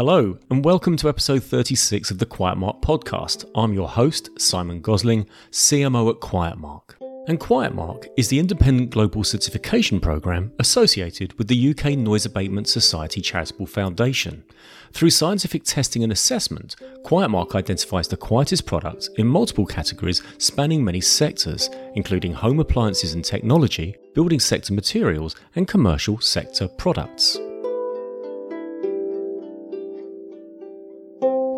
Hello, and welcome to episode 36 of the Quietmark podcast. I'm your host, Simon Gosling, CMO at Quietmark. And Quietmark is the independent global certification program associated with the UK Noise Abatement Society Charitable Foundation. Through scientific testing and assessment, Quietmark identifies the quietest products in multiple categories spanning many sectors, including home appliances and technology, building sector materials, and commercial sector products.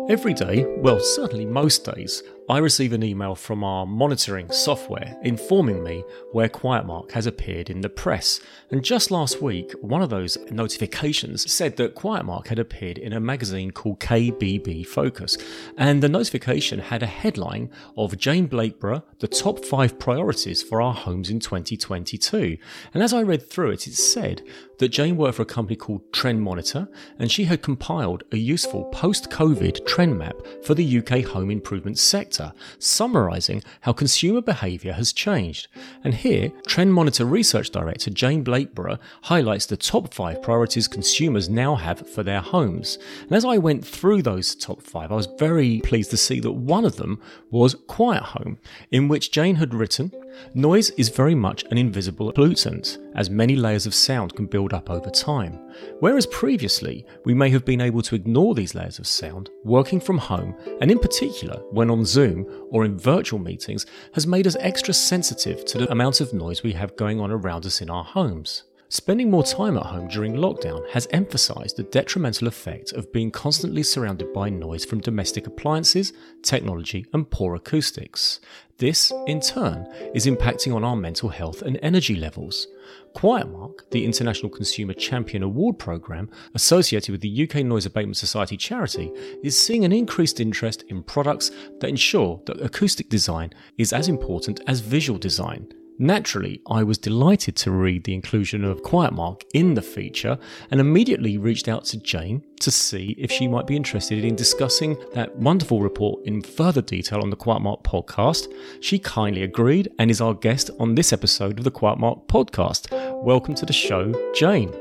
Every day, well, certainly most days, I receive an email from our monitoring software informing me where Quietmark has appeared in the press. And just last week, one of those notifications said that Quietmark had appeared in a magazine called KBB Focus. And the notification had a headline of Jane Blakeborough, the top five priorities for our homes in 2022. And as I read through it, it said that Jane worked for a company called Trend Monitor and she had compiled a useful post COVID trend map for the UK home improvement sector sector, summarising how consumer behaviour has changed. And here, Trend Monitor Research Director Jane Blakeborough highlights the top five priorities consumers now have for their homes. And as I went through those top five, I was very pleased to see that one of them was Quiet Home, in which Jane had written, Noise is very much an invisible pollutant, as many layers of sound can build up over time. Whereas previously, we may have been able to ignore these layers of sound, working from home, and in particular when on Zoom or in virtual meetings, has made us extra sensitive to the amount of noise we have going on around us in our homes. Spending more time at home during lockdown has emphasised the detrimental effect of being constantly surrounded by noise from domestic appliances, technology, and poor acoustics. This, in turn, is impacting on our mental health and energy levels. Quietmark, the International Consumer Champion Award programme associated with the UK Noise Abatement Society charity, is seeing an increased interest in products that ensure that acoustic design is as important as visual design. Naturally, I was delighted to read the inclusion of Quiet Mark in the feature and immediately reached out to Jane to see if she might be interested in discussing that wonderful report in further detail on the Quiet Mark podcast. She kindly agreed and is our guest on this episode of the Quiet Mark podcast. Welcome to the show, Jane.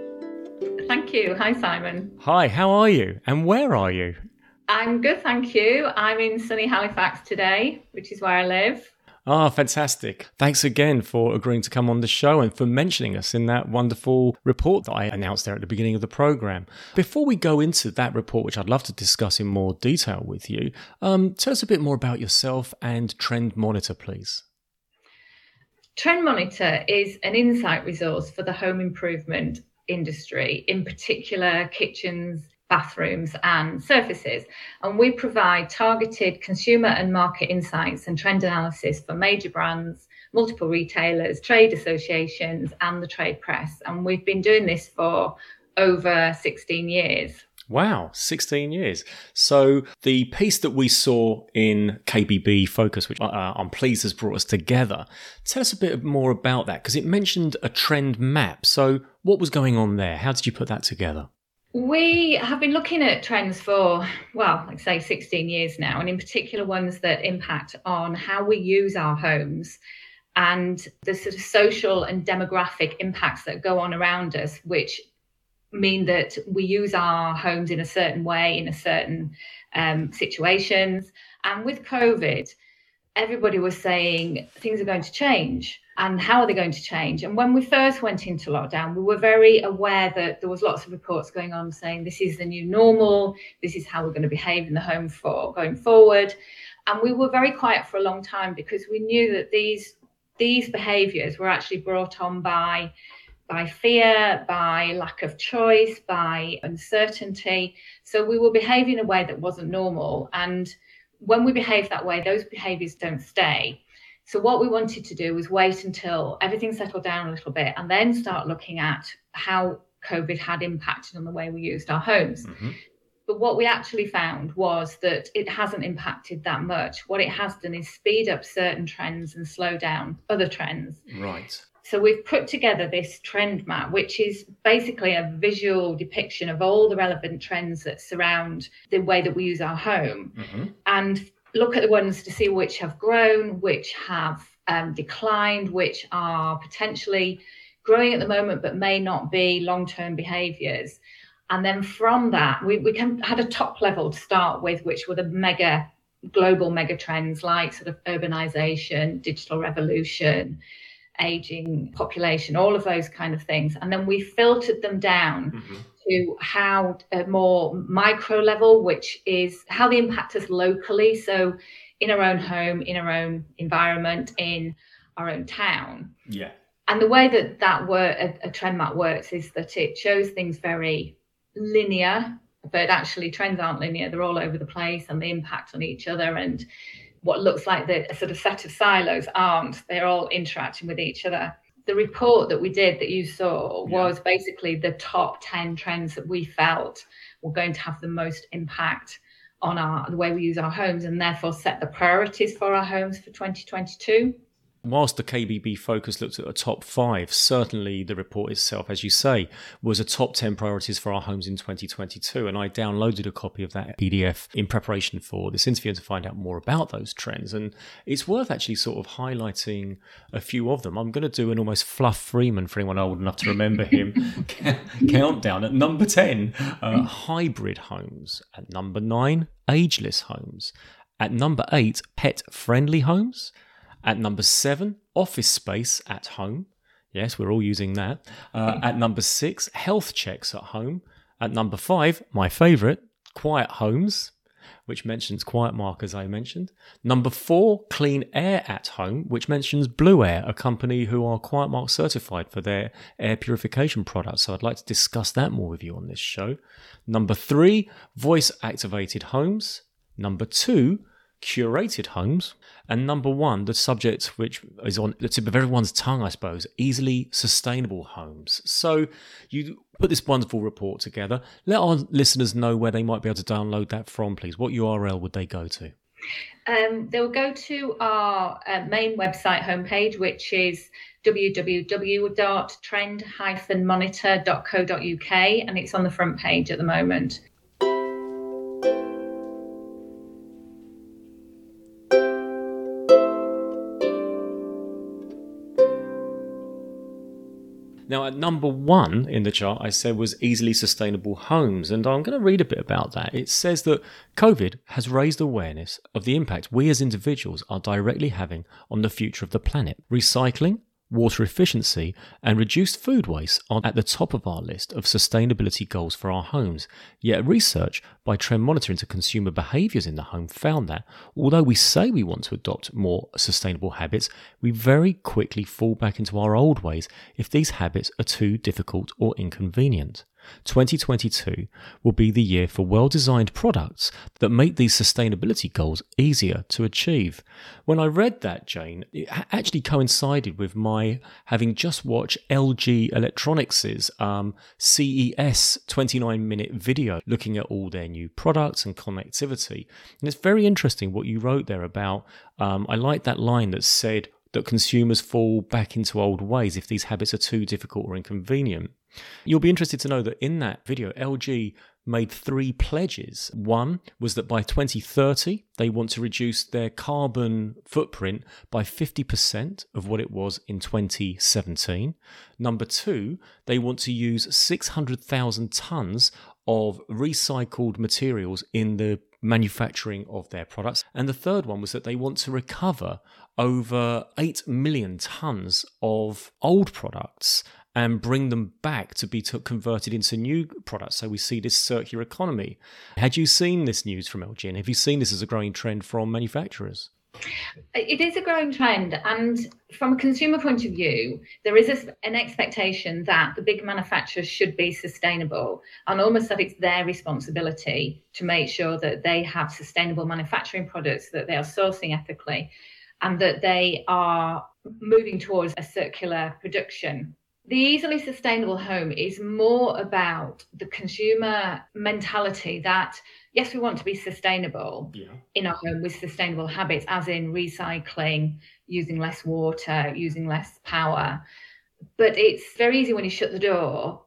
Thank you. Hi, Simon. Hi, how are you? And where are you? I'm good, thank you. I'm in sunny Halifax today, which is where I live. Ah, fantastic. Thanks again for agreeing to come on the show and for mentioning us in that wonderful report that I announced there at the beginning of the program. Before we go into that report, which I'd love to discuss in more detail with you, um, tell us a bit more about yourself and Trend Monitor, please. Trend Monitor is an insight resource for the home improvement industry, in particular kitchens, bathrooms and surfaces. And we provide targeted consumer and market insights and trend analysis for major brands, multiple retailers, trade associations, and the trade press. And we've been doing this for over 16 years. Wow, 16 years. So the piece that we saw in KBB Focus, which uh, I'm pleased has brought us together, tell us a bit more about that because it mentioned a trend map. So what was going on there? How did you put that together? We have been looking at trends for, well, like say 16 years now, and in particular ones that impact on how we use our homes and the sort of social and demographic impacts that go on around us, which mean that we use our homes in a certain way in a certain um, situations. And with COVID, everybody was saying things are going to change and how are they going to change? And when we first went into lockdown we were very aware that there was lots of reports going on saying this is the new normal. This is how we're going to behave in the home for going forward. And we were very quiet for a long time because we knew that these these behaviors were actually brought on by by fear by lack of choice by uncertainty. So we were behaving in a way that wasn't normal. And when we behave that way, those behaviors don't stay. So, what we wanted to do was wait until everything settled down a little bit and then start looking at how COVID had impacted on the way we used our homes. Mm-hmm. But what we actually found was that it hasn't impacted that much. What it has done is speed up certain trends and slow down other trends. Right. So we've put together this trend map, which is basically a visual depiction of all the relevant trends that surround the way that we use our home mm-hmm. and look at the ones to see which have grown, which have um, declined, which are potentially growing at the moment but may not be long term behaviors. And then from that, we, we can, had a top level to start with, which were the mega global mega trends like sort of urbanization, digital revolution, aging population, all of those kind of things. And then we filtered them down mm-hmm. to how a more micro level, which is how they impact us locally. So in our own home, in our own environment, in our own town. Yeah. And the way that that work, a, a trend map works is that it shows things very linear, but actually trends aren't linear. They're all over the place and they impact on each other. And what looks like the a sort of set of silos aren't. They're all interacting with each other. The report that we did that you saw yeah. was basically the top 10 trends that we felt were going to have the most impact on our the way we use our homes and therefore set the priorities for our homes for 2022 whilst the KBB focus looked at a top five, certainly the report itself, as you say, was a top 10 priorities for our homes in 2022. And I downloaded a copy of that PDF in preparation for this interview to find out more about those trends. And it's worth actually sort of highlighting a few of them. I'm going to do an almost Fluff Freeman for anyone old enough to remember him countdown. At number 10, uh, hybrid homes. At number nine, ageless homes. At number eight, pet friendly homes. At number seven, office space at home. Yes, we're all using that. Uh, at number six, health checks at home. At number five, my favourite, quiet homes, which mentions Quiet Mark, as I mentioned. Number four, clean air at home, which mentions Blueair, a company who are Quiet Mark certified for their air purification products. So I'd like to discuss that more with you on this show. Number three, voice activated homes. Number two, curated homes. And number one, the subject which is on the tip of everyone's tongue, I suppose, easily sustainable homes. So you put this wonderful report together. Let our listeners know where they might be able to download that from, please. What URL would they go to? Um, they'll go to our uh, main website homepage, which is www.trend-monitor.co.uk, and it's on the front page at the moment. Now, at number one in the chart, I said was easily sustainable homes, and I'm going to read a bit about that. It says that COVID has raised awareness of the impact we as individuals are directly having on the future of the planet. Recycling, water efficiency, and reduced food waste are at the top of our list of sustainability goals for our homes. Yet, research by Trend Monitor into consumer behaviours in the home found that although we say we want to adopt more sustainable habits, we very quickly fall back into our old ways if these habits are too difficult or inconvenient. 2022 will be the year for well designed products that make these sustainability goals easier to achieve. When I read that, Jane, it actually coincided with my having just watched LG Electronics' um, CES 29 minute video looking at all their new products and connectivity. And it's very interesting what you wrote there about. Um, I like that line that said, that consumers fall back into old ways if these habits are too difficult or inconvenient. You'll be interested to know that in that video, LG made three pledges. One was that by 2030, they want to reduce their carbon footprint by 50% of what it was in 2017. Number two, they want to use 600,000 tons of recycled materials in the manufacturing of their products. And the third one was that they want to recover over 8 million tons of old products and bring them back to be converted into new products. So we see this circular economy. Had you seen this news from LG and have you seen this as a growing trend from manufacturers? It is a growing trend. And from a consumer point of view, there is a, an expectation that the big manufacturers should be sustainable and almost that it's their responsibility to make sure that they have sustainable manufacturing products, that they are sourcing ethically, and that they are moving towards a circular production the easily sustainable home is more about the consumer mentality that yes we want to be sustainable yeah. in our home with sustainable habits as in recycling using less water using less power but it's very easy when you shut the door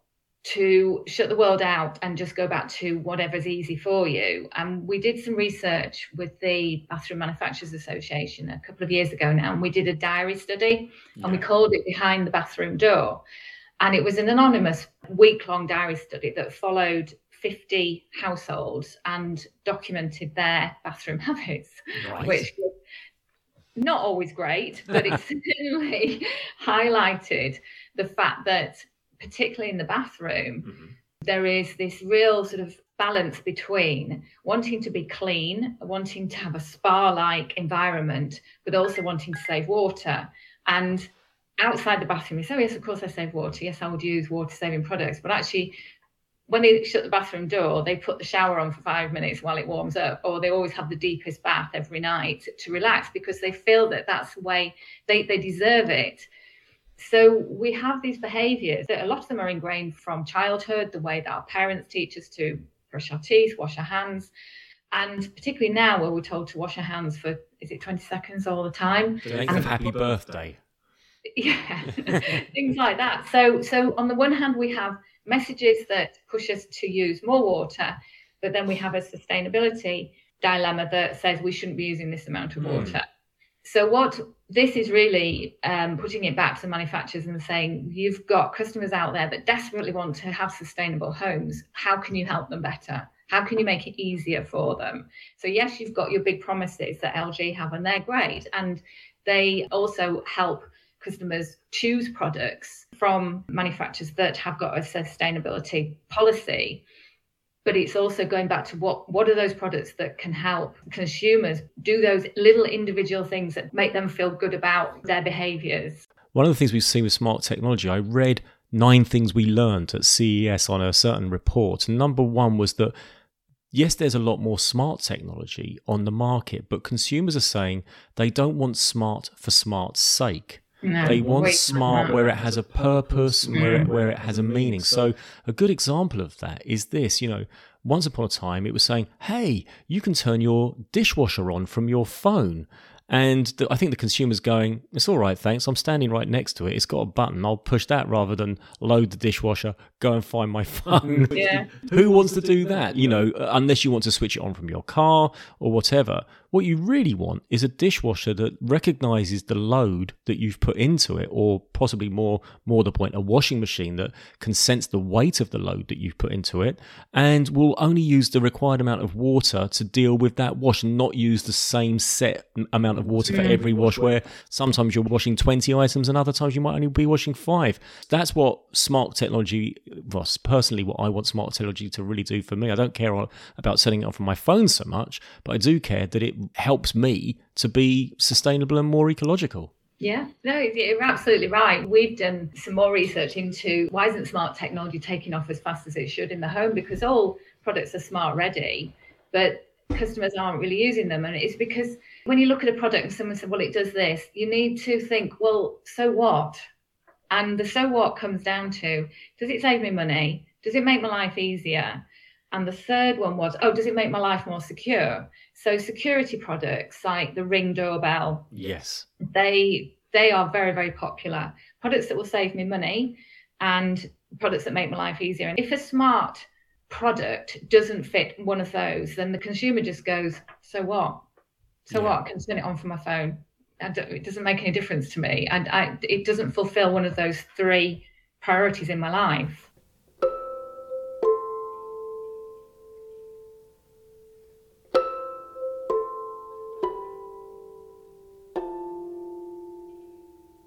to shut the world out and just go back to whatever's easy for you. And we did some research with the Bathroom Manufacturers Association a couple of years ago now, and we did a diary study yeah. and we called it Behind the Bathroom Door. And it was an anonymous week long diary study that followed 50 households and documented their bathroom habits, right. which was not always great, but it certainly highlighted the fact that, particularly in the bathroom, mm-hmm. there is this real sort of balance between wanting to be clean, wanting to have a spa like environment, but also wanting to save water. And outside the bathroom, say, oh, yes, of course I save water. Yes, I would use water saving products. But actually, when they shut the bathroom door, they put the shower on for five minutes while it warms up, or they always have the deepest bath every night to relax because they feel that that's the way they, they deserve it. So we have these behaviors that a lot of them are ingrained from childhood, the way that our parents teach us to brush our teeth, wash our hands. And particularly now, where we're told to wash our hands for, is it 20 seconds all the time? The length of happy birthday. Yeah, things like that. So, so on the one hand, we have messages that push us to use more water, but then we have a sustainability dilemma that says we shouldn't be using this amount of mm. water. So, what this is really um, putting it back to the manufacturers and saying, you've got customers out there that desperately want to have sustainable homes. How can you help them better? How can you make it easier for them? So, yes, you've got your big promises that LG have, and they're great. And they also help customers choose products from manufacturers that have got a sustainability policy but it's also going back to what what are those products that can help consumers do those little individual things that make them feel good about their behaviors? One of the things we've seen with smart technology i read nine things we learned at ces on a certain report. Number one was that yes there's a lot more smart technology on the market but consumers are saying they don't want smart for smart's sake no, they want smart where it has a purpose, where it, where it has a meaning. So a good example of that is this. You know, once upon a time, it was saying, "Hey, you can turn your dishwasher on from your phone." And the, I think the consumer's going, it's all right, thanks. I'm standing right next to it. It's got a button. I'll push that rather than load the dishwasher, go and find my phone. Yeah. Who wants to do that? You know, unless you want to switch it on from your car or whatever. What you really want is a dishwasher that recognizes the load that you've put into it, or possibly more, more the point, a washing machine that can sense the weight of the load that you've put into it, and will only use the required amount of water to deal with that wash, and not use the same set amount of water for every wash. Where sometimes you're washing 20 items, and other times you might only be washing five. That's what smart technology, well, personally, what I want smart technology to really do for me. I don't care about setting it up from my phone so much, but I do care that it helps me to be sustainable and more ecological. Yeah, no, you're absolutely right. We've done some more research into why isn't smart technology taking off as fast as it should in the home because all products are smart ready, but customers aren't really using them. And it's because when you look at a product and someone says, well, it does this, you need to think, well, so what? And the so what comes down to does it save me money? Does it make my life easier? And the third one was, oh, does it make my life more secure? So security products like the Ring doorbell, yes, they they are very very popular. Products that will save me money and products that make my life easier. And if a smart product doesn't fit one of those, then the consumer just goes, so what? So yeah. what? I can turn it on from my phone. it doesn't make any difference to me, and I, it doesn't fulfill one of those three priorities in my life.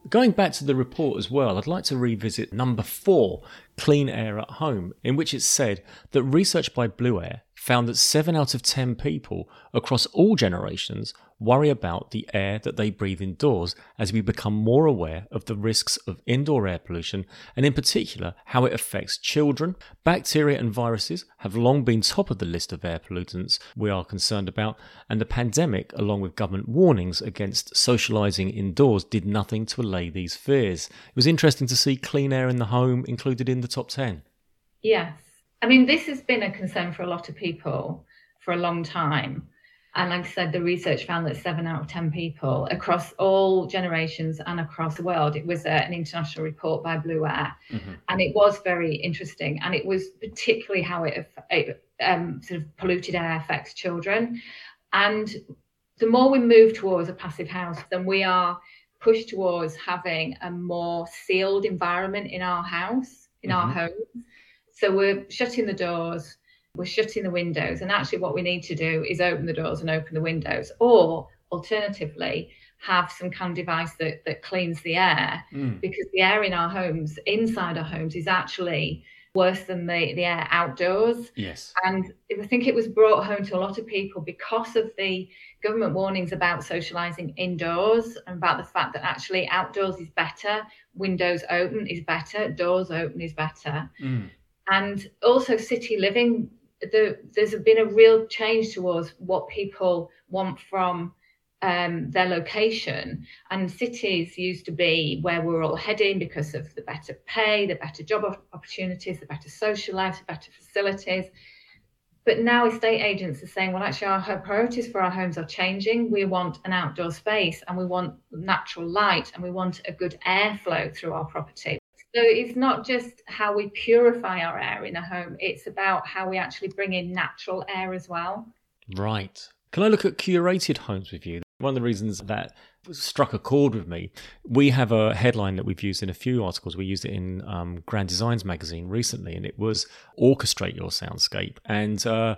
Going back to the report as well, I'd like to revisit number four, Clean Air at Home, in which it said that research by Blueair found that 7 out of 10 people across all generations worry about the air that they breathe indoors as we become more aware of the risks of indoor air pollution and, in particular, how it affects children. Bacteria and viruses have long been top of the list of air pollutants we are concerned about, and the pandemic, along with government warnings against socialising indoors, did nothing to allay these fears. It was interesting to see clean air in the home included in the top 10. Yes. I mean, this has been a concern for a lot of people for a long time. And like I said, the research found that seven out of 10 people across all generations and across the world, it was a, an international report by Blueair. Mm-hmm. And it was very interesting. And it was particularly how it, it um, sort of polluted air affects children. And the more we move towards a passive house, then we are pushed towards having a more sealed environment in our house, in mm-hmm. our home. So we're shutting the doors, we're shutting the windows, and actually, what we need to do is open the doors and open the windows, or alternatively, have some kind of device that, that cleans the air mm. because the air in our homes, inside our homes, is actually worse than the, the air outdoors. Yes. And I think it was brought home to a lot of people because of the government warnings about socializing indoors and about the fact that actually outdoors is better, windows open is better, doors open is better. Mm. And also city living, the, there's been a real change towards what people want from um, their location. And cities used to be where we're all heading because of the better pay, the better job opportunities, the better social life, the better facilities. But now estate agents are saying, well, actually, our priorities for our homes are changing. We want an outdoor space and we want natural light and we want a good airflow through our property. So it's not just how we purify our air in a home, it's about how we actually bring in natural air as well. Right. Can I look at curated homes with you? One of the reasons that struck a chord with me, we have a headline that we've used in a few articles. We used it in um, Grand Designs magazine recently, and it was orchestrate your soundscape. And uh,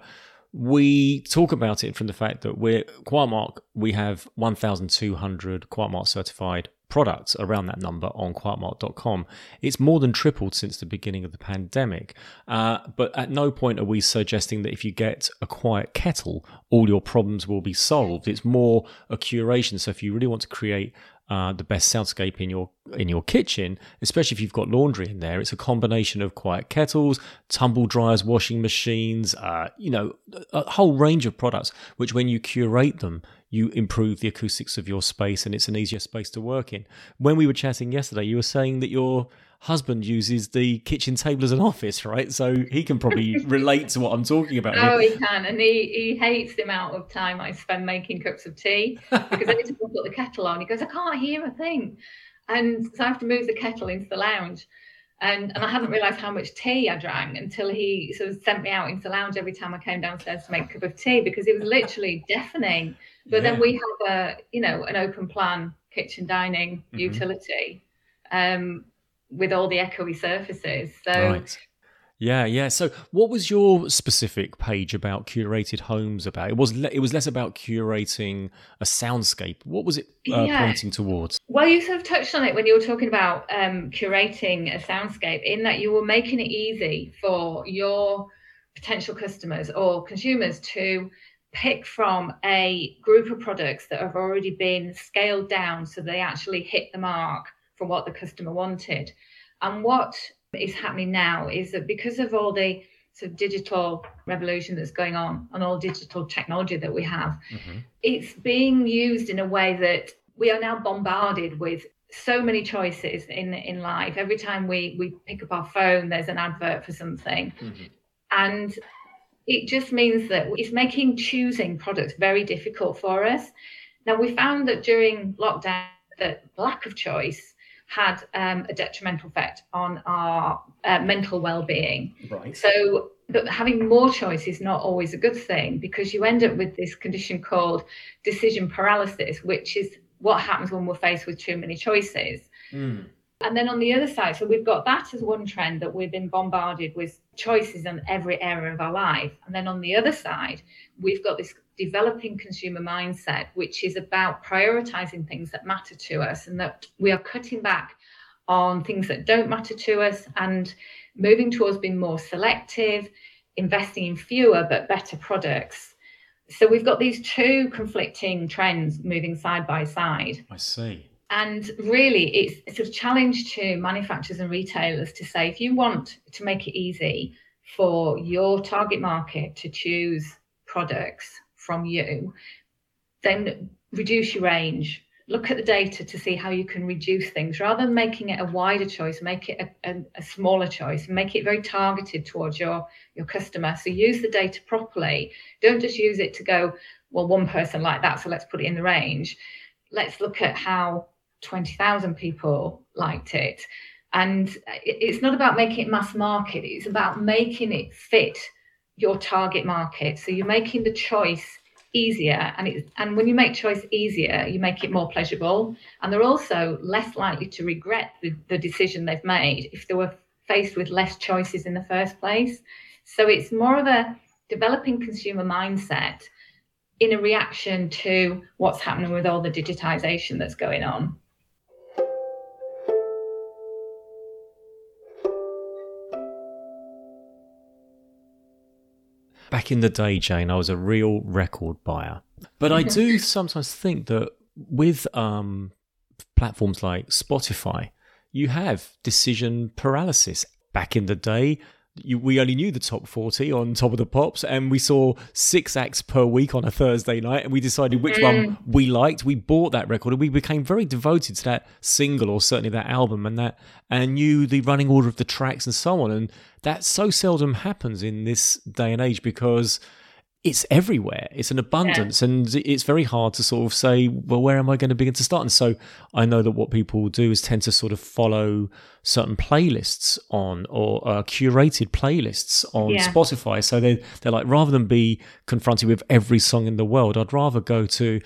we talk about it from the fact that we're QuietMark, we have 1,200 QuietMark certified products around that number on quietmark.com. It's more than tripled since the beginning of the pandemic. Uh, but at no point are we suggesting that if you get a quiet kettle, all your problems will be solved. It's more a curation. So if you really want to create uh, the best soundscape in your in your kitchen, especially if you've got laundry in there. It's a combination of quiet kettles, tumble dryers, washing machines, uh, you know, a whole range of products. Which, when you curate them, you improve the acoustics of your space and it's an easier space to work in. When we were chatting yesterday, you were saying that your husband uses the kitchen table as an office, right? So he can probably relate to what I'm talking about. Oh, he can. And he, he hates the amount of time I spend making cups of tea because every time I put the kettle on, he goes, I can't hear a thing. And so I have to move the kettle into the lounge. And, and I hadn't realised how much tea I drank until he sort of sent me out into the lounge every time I came downstairs to make a cup of tea because it was literally deafening. But yeah. then we have a, you know, an open plan kitchen dining mm-hmm. utility um, with all the echoey surfaces. So right. Yeah, yeah. So, what was your specific page about curated homes about? It was le- it was less about curating a soundscape. What was it uh, yeah. pointing towards? Well, you sort of touched on it when you were talking about um, curating a soundscape, in that you were making it easy for your potential customers or consumers to pick from a group of products that have already been scaled down so they actually hit the mark for what the customer wanted. And what is happening now is that because of all the sort of digital revolution that's going on and all digital technology that we have, mm-hmm. it's being used in a way that we are now bombarded with so many choices in in life. Every time we we pick up our phone, there's an advert for something, mm-hmm. and it just means that it's making choosing products very difficult for us. Now we found that during lockdown, that lack of choice had um, a detrimental effect on our uh, mental well-being. Right. So but having more choice is not always a good thing because you end up with this condition called decision paralysis, which is what happens when we're faced with too many choices. Mm. And then on the other side, so we've got that as one trend that we've been bombarded with choices in every area of our life. And then on the other side, we've got this developing consumer mindset, which is about prioritizing things that matter to us and that we are cutting back on things that don't matter to us and moving towards being more selective, investing in fewer but better products. So we've got these two conflicting trends moving side by side. I see. And really, it's, it's a challenge to manufacturers and retailers to say if you want to make it easy for your target market to choose products from you, then reduce your range. Look at the data to see how you can reduce things rather than making it a wider choice, make it a, a, a smaller choice, make it very targeted towards your, your customer. So use the data properly. Don't just use it to go, well, one person like that, so let's put it in the range. Let's look at how 20,000 people liked it. And it's not about making it mass market, it's about making it fit your target market. So you're making the choice easier and it's and when you make choice easier you make it more pleasurable. And they're also less likely to regret the, the decision they've made if they were faced with less choices in the first place. So it's more of a developing consumer mindset in a reaction to what's happening with all the digitization that's going on Back in the day, Jane, I was a real record buyer. But I do sometimes think that with um, platforms like Spotify, you have decision paralysis. Back in the day, you, we only knew the top 40 on Top of the Pops, and we saw six acts per week on a Thursday night, and we decided which mm. one we liked. We bought that record, and we became very devoted to that single, or certainly that album, and that and knew the running order of the tracks and so on. And that so seldom happens in this day and age because it's everywhere. It's an abundance, yeah. and it's very hard to sort of say, well, where am I going to begin to start? And so I know that what people do is tend to sort of follow certain playlists on or uh, curated playlists on yeah. Spotify. So they they're like, rather than be confronted with every song in the world, I'd rather go to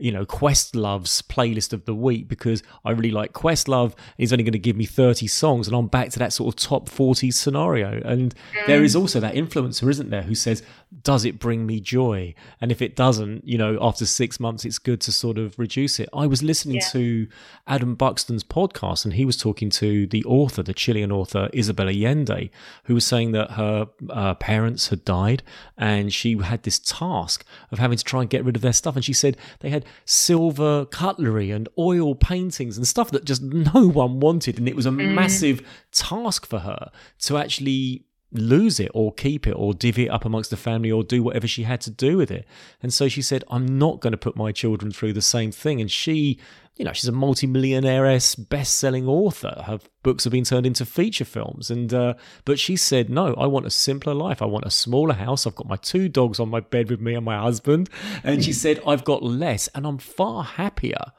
you know, Questlove's playlist of the week because I really like Questlove. He's only going to give me 30 songs, and I'm back to that sort of top 40 scenario. And mm. there is also that influencer, isn't there, who says, Does it bring me joy? And if it doesn't, you know, after six months, it's good to sort of reduce it. I was listening yeah. to Adam Buxton's podcast, and he was talking to the author, the Chilean author, Isabel Allende, who was saying that her uh, parents had died and she had this task of having to try and get rid of their stuff. And she said they had silver cutlery and oil paintings and stuff that just no one wanted. And it was a mm. massive task for her to actually lose it or keep it or divvy it up amongst the family or do whatever she had to do with it. And so she said, I'm not going to put my children through the same thing. And she you know, she's a multi-millionaire best-selling author. Her books have been turned into feature films, and uh, but she said, "No, I want a simpler life. I want a smaller house. I've got my two dogs on my bed with me and my husband." And she said, "I've got less, and I'm far happier."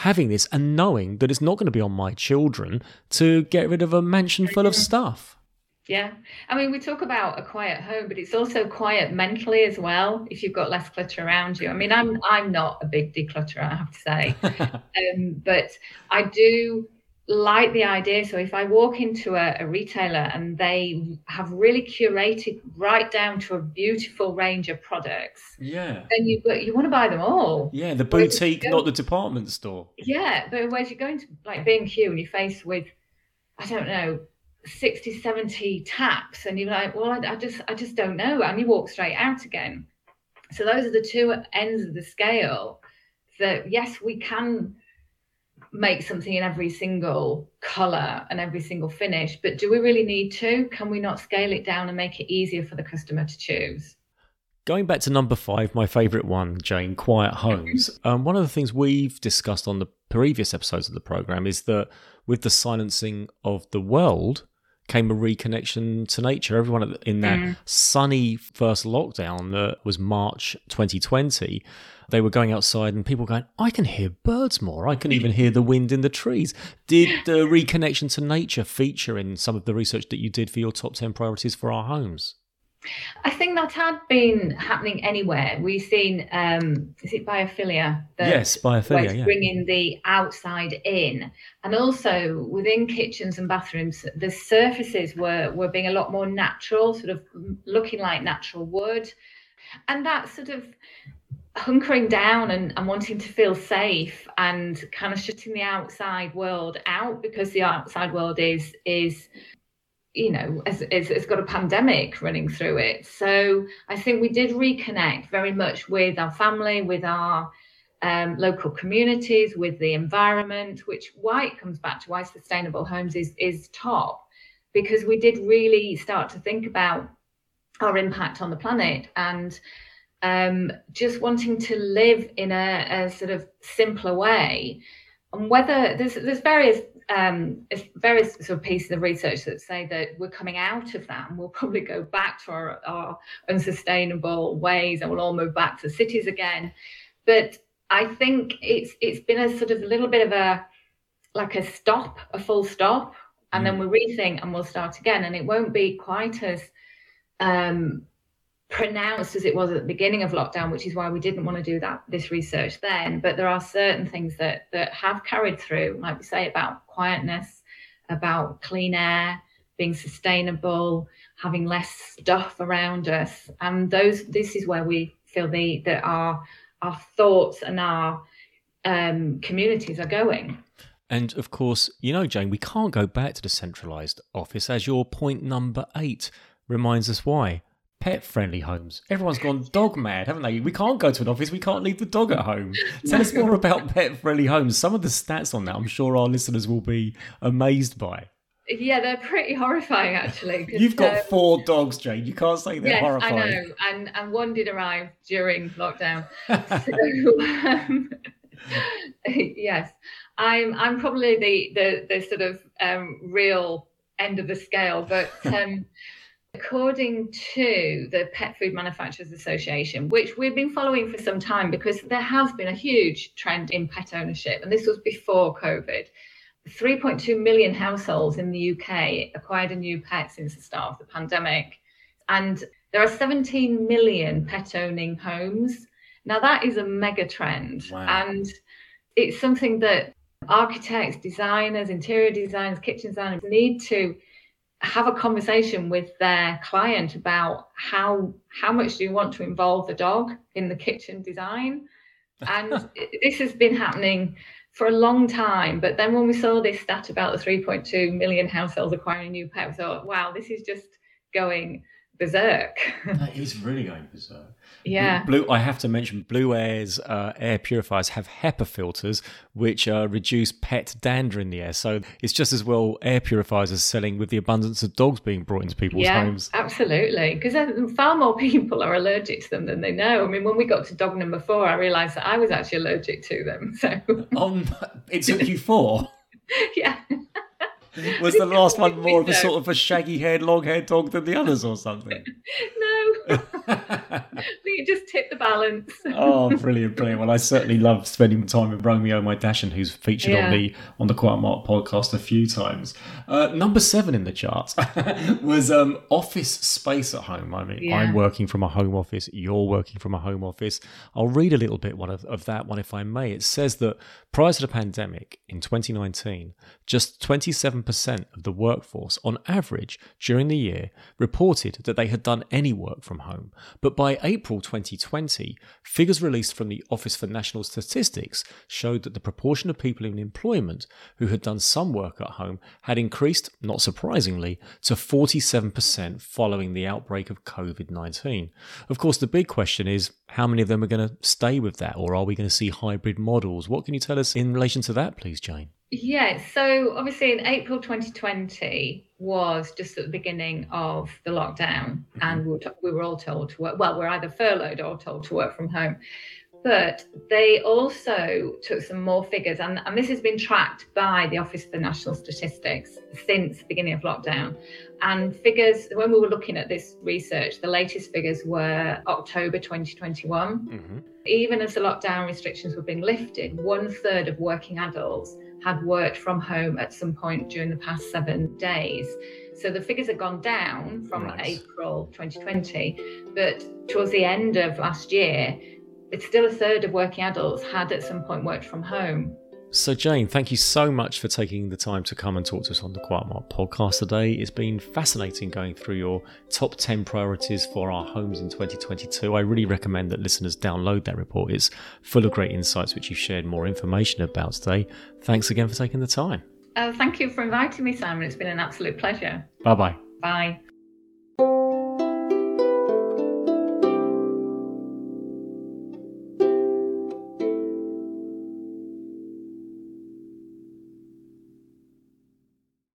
Having this and knowing that it's not going to be on my children to get rid of a mansion full of stuff. Yeah. I mean, we talk about a quiet home, but it's also quiet mentally as well if you've got less clutter around you. I mean, I'm I'm not a big declutterer, I have to say. um, but I do like the idea. So if I walk into a, a, retailer and they have really curated right down to a beautiful range of products, yeah, then you you want to buy them all. Yeah, the boutique, not the department store. Yeah, but whereas you're going to like B and Q and you're faced with, I don't know, 60 70 taps and you're like well I, I, just i just don't know and you walk straight out again. So those are the two ends of the scale that yes we can make something in every single color and every single finish but do we really need to? Can we not scale it down and make it easier for the customer to choose Going back to number five, my favourite one, Jane, Quiet Homes. Um, one of the things we've discussed on the previous episodes of the programme is that with the silencing of the world, came a reconnection to nature. Everyone in that mm. sunny first lockdown that was March 2020, they were going outside and people going, I can hear birds more. I can even hear the wind in the trees. Did the reconnection to nature feature in some of the research that you did for your top 10 priorities for our homes? I think that had been happening anywhere. We've seen, um, is it biophilia? yes, biophilia. Yeah. Bringing the outside in, and also within kitchens and bathrooms, the surfaces were were being a lot more natural, sort of looking like natural wood, and that sort of hunkering down and, and wanting to feel safe and kind of shutting the outside world out because the outside world is is you know, it's, it's got a pandemic running through it. So I think we did reconnect very much with our family, with our um, local communities, with the environment, which why it comes back to why sustainable homes is is top, because we did really start to think about our impact on the planet and um, just wanting to live in a, a sort of simpler way. And whether there's there's various um, various sort of pieces of research that say that we're coming out of that and we'll probably go back to our, our unsustainable ways and we'll all move back to cities again. But I think it's it's been a sort of a little bit of a like a stop, a full stop, and mm. then we'll rethink and we'll start again. And it won't be quite as um, pronounced as it was at the beginning of lockdown, which is why we didn't want to do that this research then. But there are certain things that that have carried through, like we say about quietness, about clean air, being sustainable, having less stuff around us, and those. This is where we feel the that our our thoughts and our um, communities are going. And of course, you know, Jane, we can't go back to the centralised office, as your point number eight reminds us why pet friendly homes. Everyone's gone dog mad, haven't they? We can't go to an office, we can't leave the dog at home. Tell us more about pet friendly homes. Some of the stats on that, I'm sure our listeners will be amazed by. Yeah, they're pretty horrifying actually. You've got um, four dogs, Jane. You can't say they're yes, horrifying. I know, and and one did arrive during lockdown. so, um, yes, I'm I'm probably the the the sort of um, real end of the scale, but um, According to the Pet Food Manufacturers Association, which we've been following for some time because there has been a huge trend in pet ownership, and this was before COVID. 3.2 million households in the UK acquired a new pet since the start of the pandemic. And there are 17 million pet owning homes. Now, that is a mega trend. Wow. And it's something that architects, designers, interior designers, kitchen designers need to have a conversation with their client about how how much do you want to involve the dog in the kitchen design? And this has been happening for a long time but then when we saw this stat about the 3.2 million households acquiring a new pet we thought wow this is just going berserk. that is really going berserk. Yeah. Blue. I have to mention Blueair's uh, air purifiers have HEPA filters, which uh, reduce pet dander in the air. So it's just as well air purifiers are selling with the abundance of dogs being brought into people's yeah, homes. Absolutely, because far more people are allergic to them than they know. I mean, when we got to dog number four, I realised that I was actually allergic to them. So. um, it took you four. yeah. Was the last one more of a sort of a shaggy haired, long haired dog than the others or something? no. It just tipped the balance. oh, brilliant, brilliant. Well, I certainly love spending time with Romeo, my Dachshund, who's featured yeah. on the on the Quiet Mark podcast a few times. Uh, number seven in the charts was um, office space at home. I mean, yeah. I'm working from a home office. You're working from a home office. I'll read a little bit one of, of that one, if I may. It says that prior to the pandemic in 2019, just 27% of the workforce, on average, during the year, reported that they had done any work from home. But by April 2020, figures released from the Office for National Statistics showed that the proportion of people in employment who had done some work at home had increased, not surprisingly, to 47% following the outbreak of COVID 19. Of course, the big question is how many of them are going to stay with that, or are we going to see hybrid models? What can you tell us in relation to that, please, Jane? Yeah, so obviously in April 2020 was just at the beginning of the lockdown, mm-hmm. and we were, t- we were all told to work. Well, we're either furloughed or told to work from home. But they also took some more figures, and, and this has been tracked by the Office for National Statistics since the beginning of lockdown. And figures, when we were looking at this research, the latest figures were October 2021. Mm-hmm. Even as the lockdown restrictions were being lifted, one third of working adults had worked from home at some point during the past seven days. So the figures have gone down from right. April 2020, but towards the end of last year, it's still a third of working adults had at some point worked from home. So, Jane, thank you so much for taking the time to come and talk to us on the Quiet Mark podcast today. It's been fascinating going through your top 10 priorities for our homes in 2022. I really recommend that listeners download that report. It's full of great insights, which you've shared more information about today. Thanks again for taking the time. Uh, thank you for inviting me, Simon. It's been an absolute pleasure. Bye-bye. Bye.